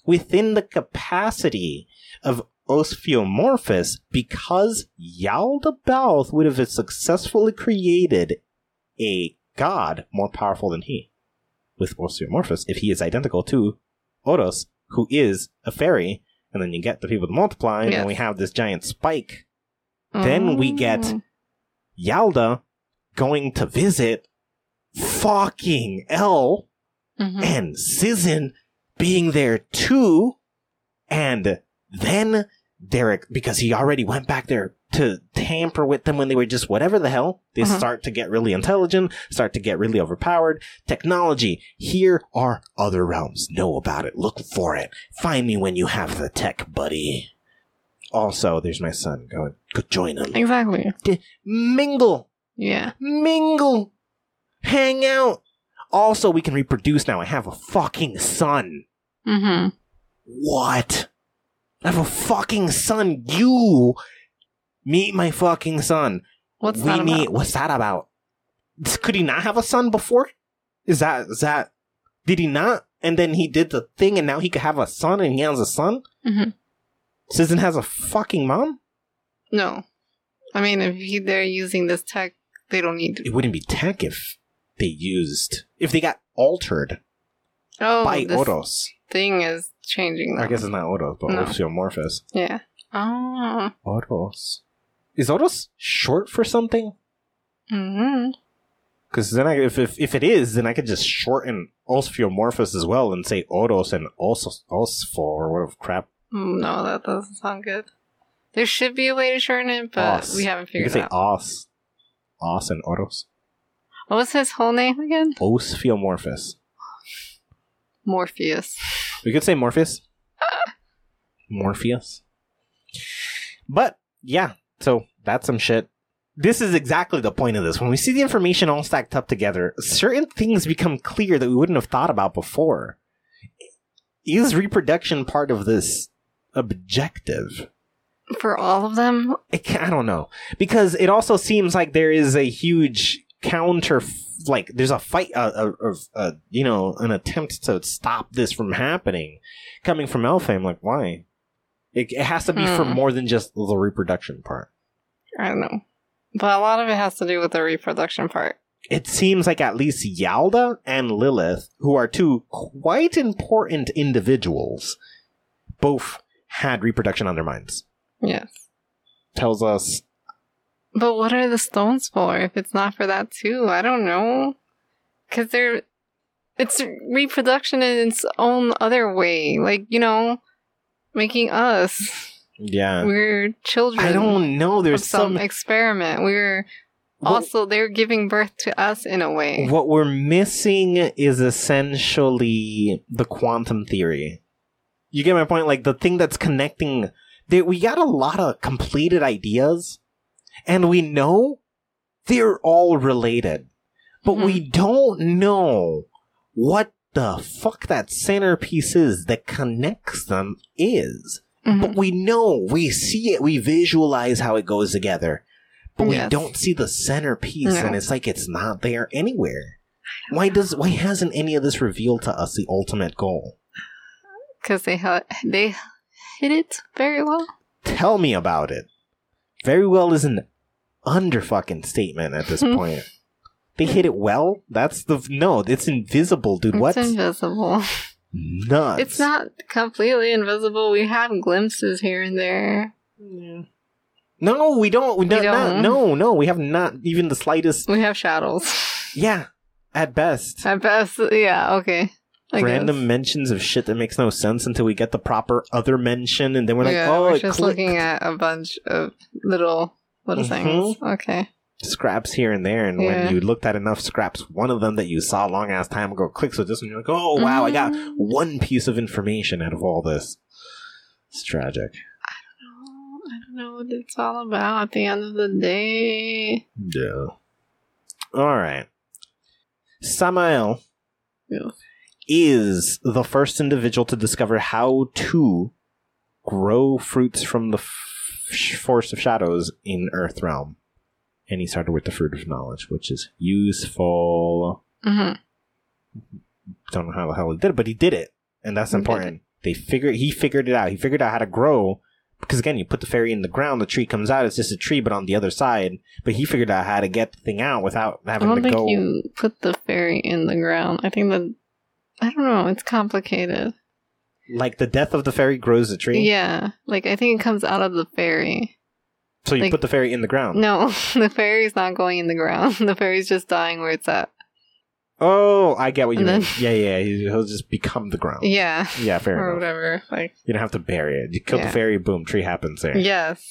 within the capacity of Ophiomorphus because Yaldabaoth would have successfully created a god more powerful than he with Ophiomorphus if he is identical to Oros, who is a fairy, and then you get the people multiplying, multiply, and we have this giant spike. Then we get Oh. Yalda going to visit fucking El Mhm. and Sizzin being there too. And then Derek, because he already went back there to tamper with them when they were just whatever the hell, they Uh-huh. start to get really intelligent, start to get really overpowered. Technology. Here are other realms. Know about it. Look for it. Find me when you have the tech, buddy. Also, there's my son. Go, go join him. Exactly. Mingle Yeah. mingle, hang out. Also, we can reproduce now. I have a fucking son. Mm-hmm. What? I have a fucking son. You meet my fucking son. What's we that need. about? What's that about? Could he not have a son before? Is that is that? Did he not? And then he did the thing, and now he could have a son, and he has a son. Mhm. Sizzin has a fucking mom. No. I mean, if he, they're using this tech, they don't need to. It wouldn't be tech if they used if they got altered Oh, by this Oros. thing is changing them. I guess it's not Oros, but No. Ophiomorphus. Yeah. Oh. Oros. Is Oros short for something? Mm-hmm. Because then, I, if, if if it is, then I could just shorten Ophiomorphus as well and say Oros and Os Osfo or whatever crap. No, that doesn't sound good. There should be a way to shorten it, but Os. we haven't You figured could it say out. Os, Os and Oros. What was his whole name again? Ophiomorphus. Morpheus. We could say Morpheus. Morpheus. But yeah, so that's some shit. This is exactly the point of this. When we see the information all stacked up together, certain things become clear that we wouldn't have thought about before. Is reproduction part of this objective? For all of them? I don't know because it also seems like there is a huge counter, like there's a fight, uh, uh, uh, uh, you know, an attempt to stop this from happening coming from Elfame. Like, why? It, it has to be for Hmm. more than just the reproduction part. I don't know. But a lot of it has to do with the reproduction part. It seems like at least Yalda and Lilith, who are two quite important individuals, both had reproduction on their minds. Yes. Tells us But what are the stones for if it's not for that too? I don't know. Cause they're it's reproduction in its own other way. Like, you know, making us. Yeah. We're children I don't know. There's some some. experiment. We're What- also they're giving birth to us in a way. What we're missing is essentially the quantum theory. You get my point? Like the thing that's connecting. There, we got a lot of completed ideas, and we know they're all related, but we don't know what the fuck that centerpiece is that connects them is. Mhm. But we know, we see it, we visualize how it goes together. But we don't see the centerpiece, No. and it's like it's not there anywhere. Why does why hasn't any of this revealed to us the ultimate goal? Because they ha- they hit it very well. Tell me about it. Very well is an under fucking statement at this point. They hit it well. That's the no. It's invisible, dude. What? It's invisible. nuts? It's not completely invisible. We have glimpses here and there. No, we don't. We, We not, not- don't. no, no. We have not even the slightest. We have shadows. Yeah, at best. At best, yeah, okay. I random guess. mentions of shit that makes no sense until we get the proper other mention, and then we're like, yeah, oh, we're it just clicked. looking at a bunch of little little Mhm. things. Okay. scraps here and there, and Yeah. when you looked at enough scraps, one of them that you saw a long ass time ago clicks with this, and you're like, oh wow, I got Mhm. one piece of information out of all this. It's tragic. I don't know. I don't know what it's all about at the end of the day. Yeah. All right. Samael Yeah. Is the first individual to discover how to grow fruits from the f- forest of shadows in Earth Realm. And he started with the fruit of knowledge, which is useful. hmm Don't know how the hell he did it, but he did it, and that's He important. They figured he figured it out. He figured out how to grow because again, you put the fairy in the ground, the tree comes out. It's just a tree, but on the other side. But he figured out how to get the thing out without I having don't to think go. you put the fairy in the ground. I think that I don't know. It's complicated. Like the death of the fairy grows the tree. Yeah, like I think it comes out of the fairy. So you like- put the fairy in the ground. No, the fairy's not going in the ground. The fairy's just dying where it's at. Oh, I get what you mean. Yeah, yeah. he- He'll just become the ground. Yeah, Yeah, fair or enough. whatever. Like You don't have to bury it. You kill the fairy, boom, tree happens there. yes,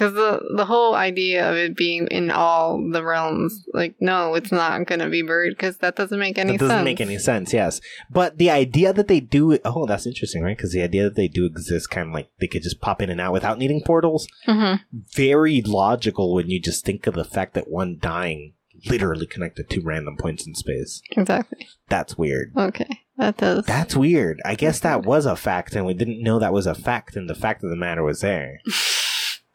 because the the whole idea of it being in all the realms, like no, it's not gonna be buried because that doesn't make any sense. that doesn't sense. make any sense. Yes, but the idea that they do oh, that's interesting, right? Because the idea that they do exist, kind of like they could just pop in and out without needing portals, hmm very logical when you just think of the fact that one dying literally connected to random points in space. Exactly. That's weird. Okay, that does. That's weird. I guess that was a fact, and we didn't know that was a fact, and the fact of the matter was there.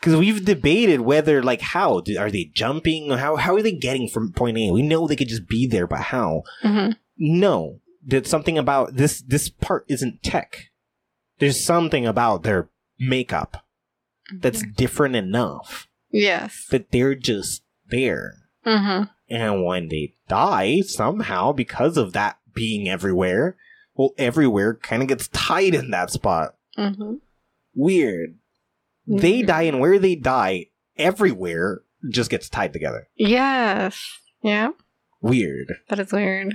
Because we've debated whether, like, how Do- are they jumping? How how are they getting from point A? We know they could just be there, but how? hmm No, there's something about this. This part isn't tech. There's something about their makeup that's different enough Yes. that they're just there. hmm And when they die, somehow, because of that being everywhere, well, everywhere kind of gets tied in that spot. hmm They die, and where they die, everywhere just gets tied together. Yes. Yeah, Weird. that is weird.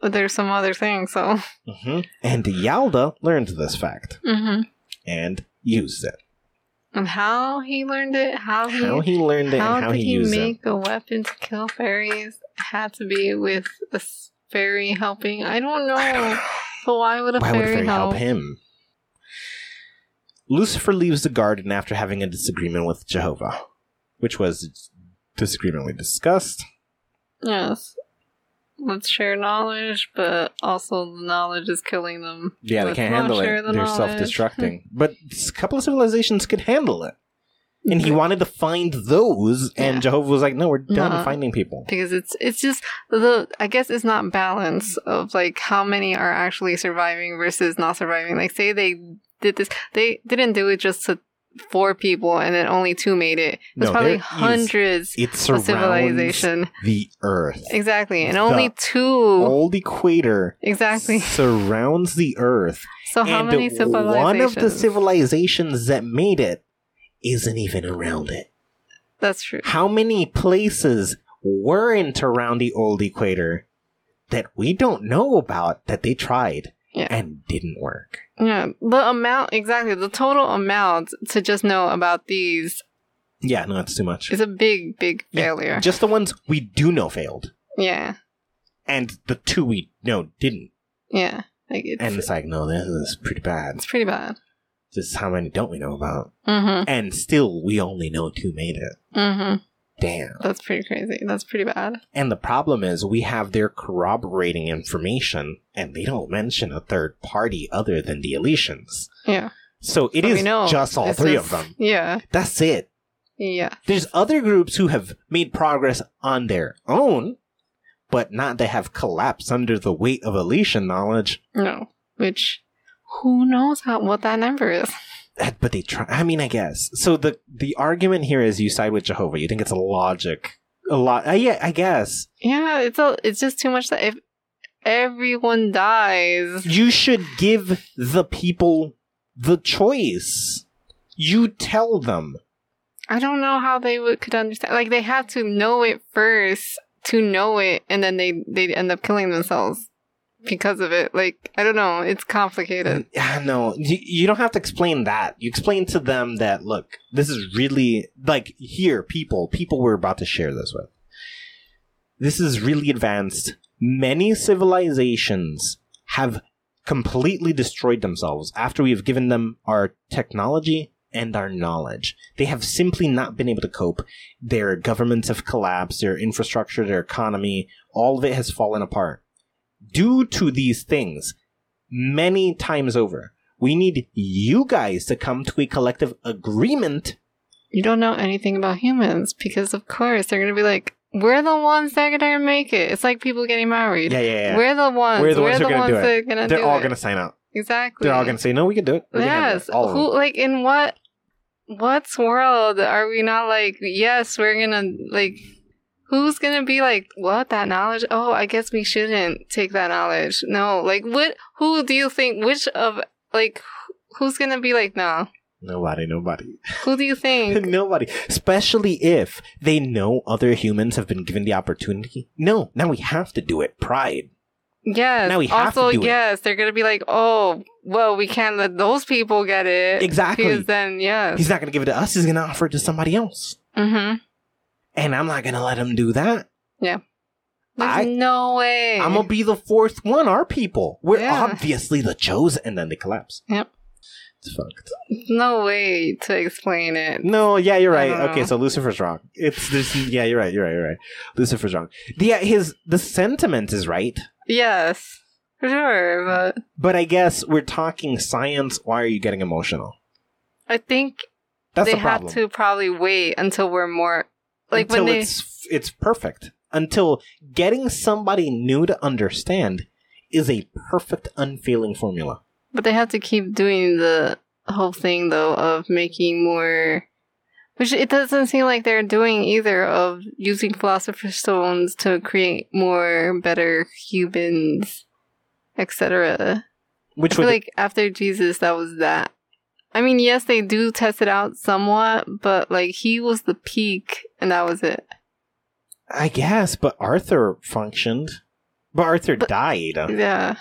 But there's some other things, so. hmm And Yalda learned this fact hmm and used it. And how he learned it, how he, How he learned it how and how did he he, used it. make a weapon to kill fairies had to be with a fairy helping. I don't know. I don't know. But why would a Why fairy, would Fairy help help? him? Lucifer leaves the garden after having a disagreement with Jehovah, which was disagreement we discussed. Yes. Let's share knowledge, but also the knowledge is killing them. Yeah, they Let's can't handle it. the They're self destructing. but a couple of civilizations could handle it. and he wanted to find those, and Yeah. Jehovah was like, "No, we're done No. finding people." because it's it's just the I guess it's not balance of like how many are actually surviving versus not surviving. Like say they did this, they didn't do it just to four people and then only two made it. There's No, probably there is- hundreds It of surrounds civilization. the Earth. Exactly, and The only two. Old equator Exactly. surrounds the Earth, So how many civilizations? one of the civilizations that made it isn't even around it. That's true. How many places weren't around the old equator that we don't know about that they tried Yeah. and didn't work? Yeah, the amount exactly the total amount to just know about these Yeah, no, that's too much. It's a big, big Yeah, failure. Just the ones we do know failed, Yeah, and the two we know didn't. yeah. Like it's And it's like, no, this is pretty bad. it's pretty bad. Just how many don't we know about? Mm-hmm. And still, we only know two made it. Mm-hmm. Damn. That's pretty crazy. That's pretty bad. And the problem is, we have their corroborating information, and they don't mention a third party other than the Elysians. Yeah. So it But is just all three of them. Yeah. That's it. Yeah. There's other groups who have made progress on their own, but not that have collapsed under the weight of Elysian knowledge. No. Which who knows how what that number is? But they try. I mean, I guess. So the the argument here is you side with Jehovah. You think it's a logic. A lot. Uh, yeah, I guess. Yeah, it's a it's just too much that if everyone dies You should give the people the choice. You tell them. I don't know how they would could understand like they have to know it first to know it and then they they end up killing themselves because of it. Like I don't know, it's complicated. Mm, yeah, no, you, you don't have to explain that. You explain to them that look, this is really like here, people, people we're about to share this with. This is really advanced. Many civilizations have completely destroyed themselves after we have given them our technology and our knowledge. They have simply not been able to cope. Their governments have collapsed, their infrastructure, their economy, all of it has fallen apart. Due to these things, many times over, we need you guys to come to a collective agreement. You don't know anything about humans because of course they're gonna be like, We're the ones that are gonna make it. It's like people getting married. Yeah, yeah, yeah. We're the ones. We're the ones are gonna do that it. are gonna They're do all going to sign up. Exactly. They're all going to say, no, we can do it. We Yes. it. Who like in what what's world are we not like, yes, we're gonna like who's gonna be like, what, that knowledge? Oh, I guess we shouldn't take that knowledge. No, like what who do you think which of like who's gonna be like, no? Nobody, nobody. Who do you think? nobody. Especially if they know other humans have been given the opportunity. No, now we have to do it. Pride. yes. Now we have to also, do it. yes, they're gonna be like, oh, well, we can't let those people get it. Exactly. Because then, yes. He's not going to give it to us. He's going to offer it to somebody else. mm-hmm. And I'm not going to let him do that. Yeah. There's I- no way. I'm going to be the fourth one. Our people. We're Yeah. obviously the chosen. And then they collapse. Yep. It's fucked. no way to explain it. No, yeah, you're right. don't Okay, so Lucifer's wrong. It's this. Yeah, you're right. You're right. You're right. Lucifer's wrong. Yeah, his the sentiment is right, Yes, for sure. But but I guess we're talking science. Why are you getting emotional? I think That's they the problem. have to probably wait until we're more like Until when they. it's it's perfect. Until getting somebody new to understand is a perfect, unfailing formula. But they have to keep doing the whole thing though of making more. Which it doesn't seem like they're doing either of using philosopher's stones to create more better humans, etc. Which I feel would like after Jesus, that was that. I mean, yes, they do test it out somewhat, but like he was the peak, and that was it. I guess, but Arthur functioned. But Arthur But- died, Yeah,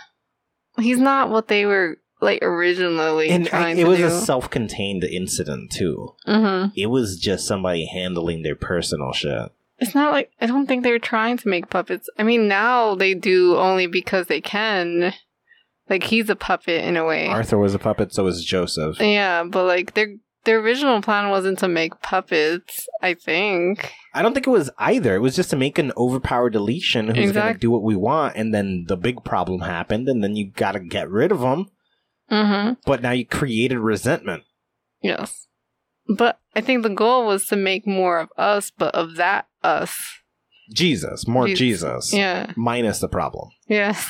he's not what they were like originally and I- it was do. a self-contained incident too. hmm It was just somebody handling their personal shit. It's not like I don't think they were trying to make puppets. I mean, now they do only because they can. Like he's a puppet in a way. Arthur was a puppet, so was Joseph. Yeah, but like their their original plan wasn't to make puppets. I think. I don't think it was either. It was just to make an overpowered deletion who's going to do what we want, and then the big problem happened, and then you got to get rid of them. Mm-hmm. But now you created resentment. Yes. But I think the goal was to make more of us, but of that us. Jesus, more Jesus. Jesus, Yeah. minus the problem. Yes.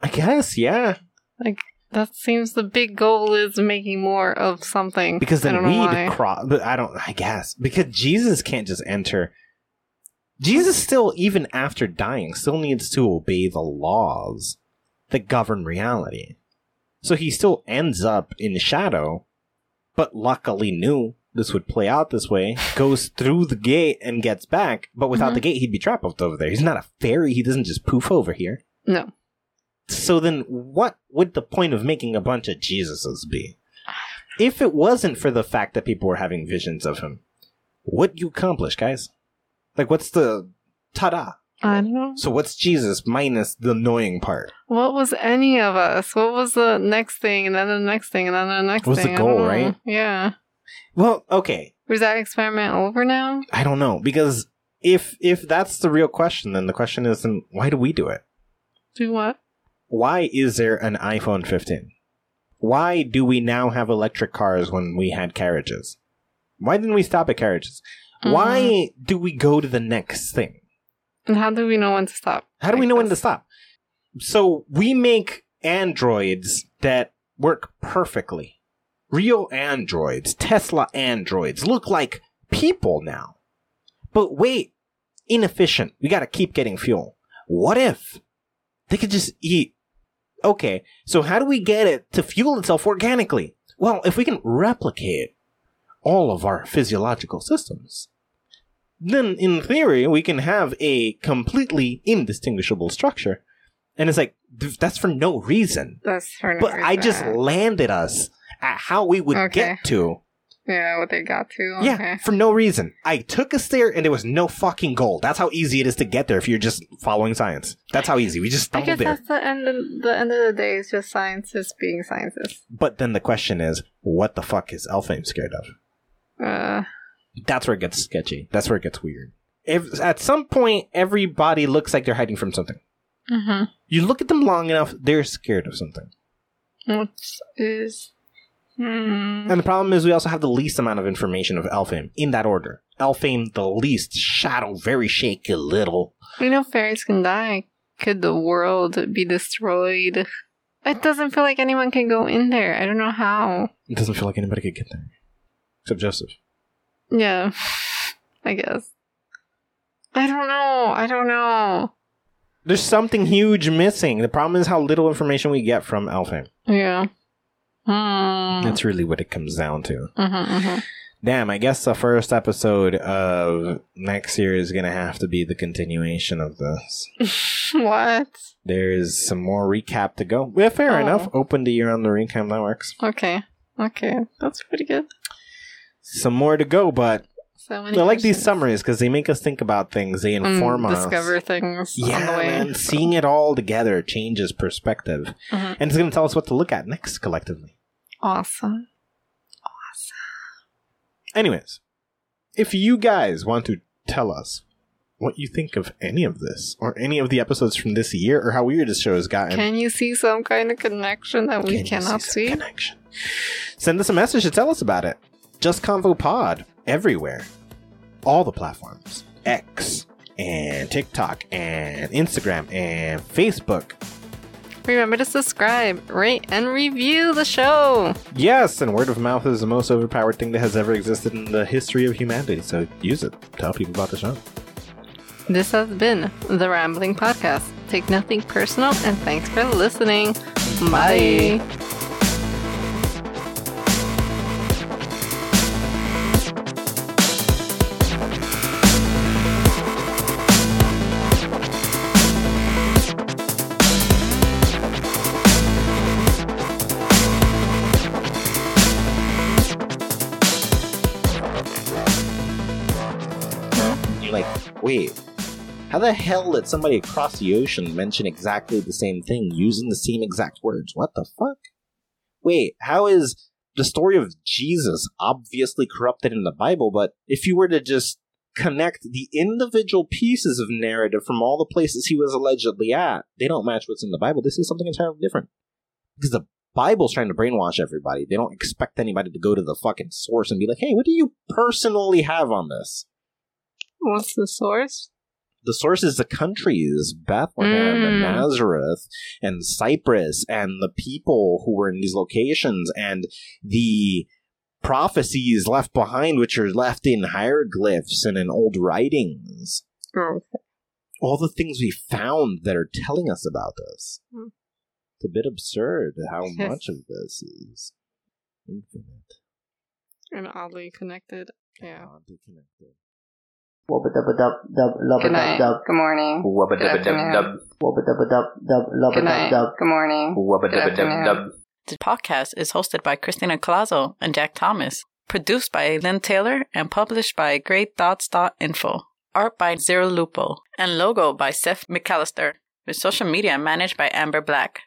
I guess, yeah. Like that seems the big goal is making more of something. Because then we'd cross. But I don't. I guess because Jesus can't just enter. Jesus still, even after dying, still needs to obey the laws that govern reality. So he still ends up in the shadow, but luckily knew this would play out this way. Goes through the gate and gets back, but without Mhm. the gate, he'd be trapped over there. He's not a fairy. He doesn't just poof over here. No. So then, what would the point of making a bunch of Jesuses be? If it wasn't for the fact that people were having visions of him, what you accomplish, guys? Like, what's the ta-da? I don't know. So what's Jesus minus the annoying part? What was any of us? What was the next thing and then the next thing and then the next What's the thing? I don't goal, right? Yeah. Well, okay, Was that experiment over now? I don't know because if if that's the real question, then the question is, then why do we do it? Do what? Why is there an iPhone 15? Why do we now have electric cars when we had carriages? Why didn't we stop at carriages? Mm-hmm. Why do we go to the next thing? And how do we know when to stop? How do we know when to stop? So we make androids that work perfectly. Real androids, Tesla androids, look like people now. But wait, inefficient. We gotta keep getting fuel. What if they could just eat? Okay, so how do we get it to fuel itself organically? Well, if we can replicate all of our physiological systems, then in theory we can have a completely indistinguishable structure. And it's like that's for no reason. That's for no But I just landed us at how we would Okay. get to. Yeah, what they got to. Yeah, for no reason. I took us there and there was no fucking goal. That's how easy it is to get there if you're just following science. That's how easy. We just I guess there. that's the end. Of, the end of the day is just scientists being scientists. But then the question is, what the fuck is Elfame scared of? Uh, That's where it gets sketchy. That's where it gets weird. If at some point everybody looks like they're hiding from something. mm-hmm. You look at them long enough, they're scared of something. What is? Hmm. And the problem is we also have the least amount of information of Elfame in that order. Elfame the least, Shadow very shaky little. We know fairies can die. Could the world be destroyed? It doesn't feel like anyone can go in there. I don't know how. It doesn't feel like anybody could get there. Except Joseph. Yeah, I guess. I don't know. I don't know. There's something huge missing. The problem is how little information we get from Elfame. Yeah. Hmm. That's really what it comes down to. Mhm, Damn, I guess the first episode of next year is gonna have to be the continuation of this. what? There's some more recap to go. Yeah, fair Oh. enough. Open the year on the recap, that works. Okay. Okay. That's pretty good. Some more to go, but So I like these summaries because they make us think about things. They inform and us. discover things Yeah, on the way. man. Seeing it all together changes perspective. Mhm. And it's going to tell us what to look at next collectively. Awesome. Awesome. Anyways, if you guys want to tell us what you think of any of this or any of the episodes from this year or how weird this show has gotten, Can you see some kind of connection that we can cannot some see? connection? Send us a message to tell us about it. Just Convo Pod everywhere, all the platforms, X and TikTok and Instagram and Facebook. Remember to subscribe, rate, and review the show. Yes, and word of mouth is the most overpowered thing that has ever existed in the history of humanity. So use it. Tell people about the show. This has been the Rambling Podcast. Take nothing personal, and thanks for listening. Bye. Like, how the hell did somebody across the ocean mention exactly the same thing using the same exact words? What the fuck? Wait, how is the story of Jesus obviously corrupted in the Bible, but if you were to just connect the individual pieces of narrative from all the places he was allegedly at, they don't match what's in the Bible. This is something entirely different. Because the Bible's trying to brainwash everybody. They don't expect anybody to go to the fucking source and be like, "Hey, what do you personally have on this?" What's the source? The source is the countries Bethlehem and Mm. Nazareth and Cyprus and the people who were in these locations and the prophecies left behind, which are left in hieroglyphs and in old writings. Oh, All the things we found that are telling us about this. Hmm. It's a bit absurd how much of this is infinite. and oddly connected. Yeah. oddly connected. Wubba dubba dub dub lubba Good dub night. dub Good morning. Wubba Good dubba dub dub. wubba dubba dub dub lubba dub night. dub. Good morning. Wubba dubba dub dub. The podcast is hosted by Christina Colazo and Jack Thomas, produced by Lynn Taylor, and published by GreyThoughts.info. Art by Zero Lupo, and logo by Seth McAllister, with social media managed by Amber Black.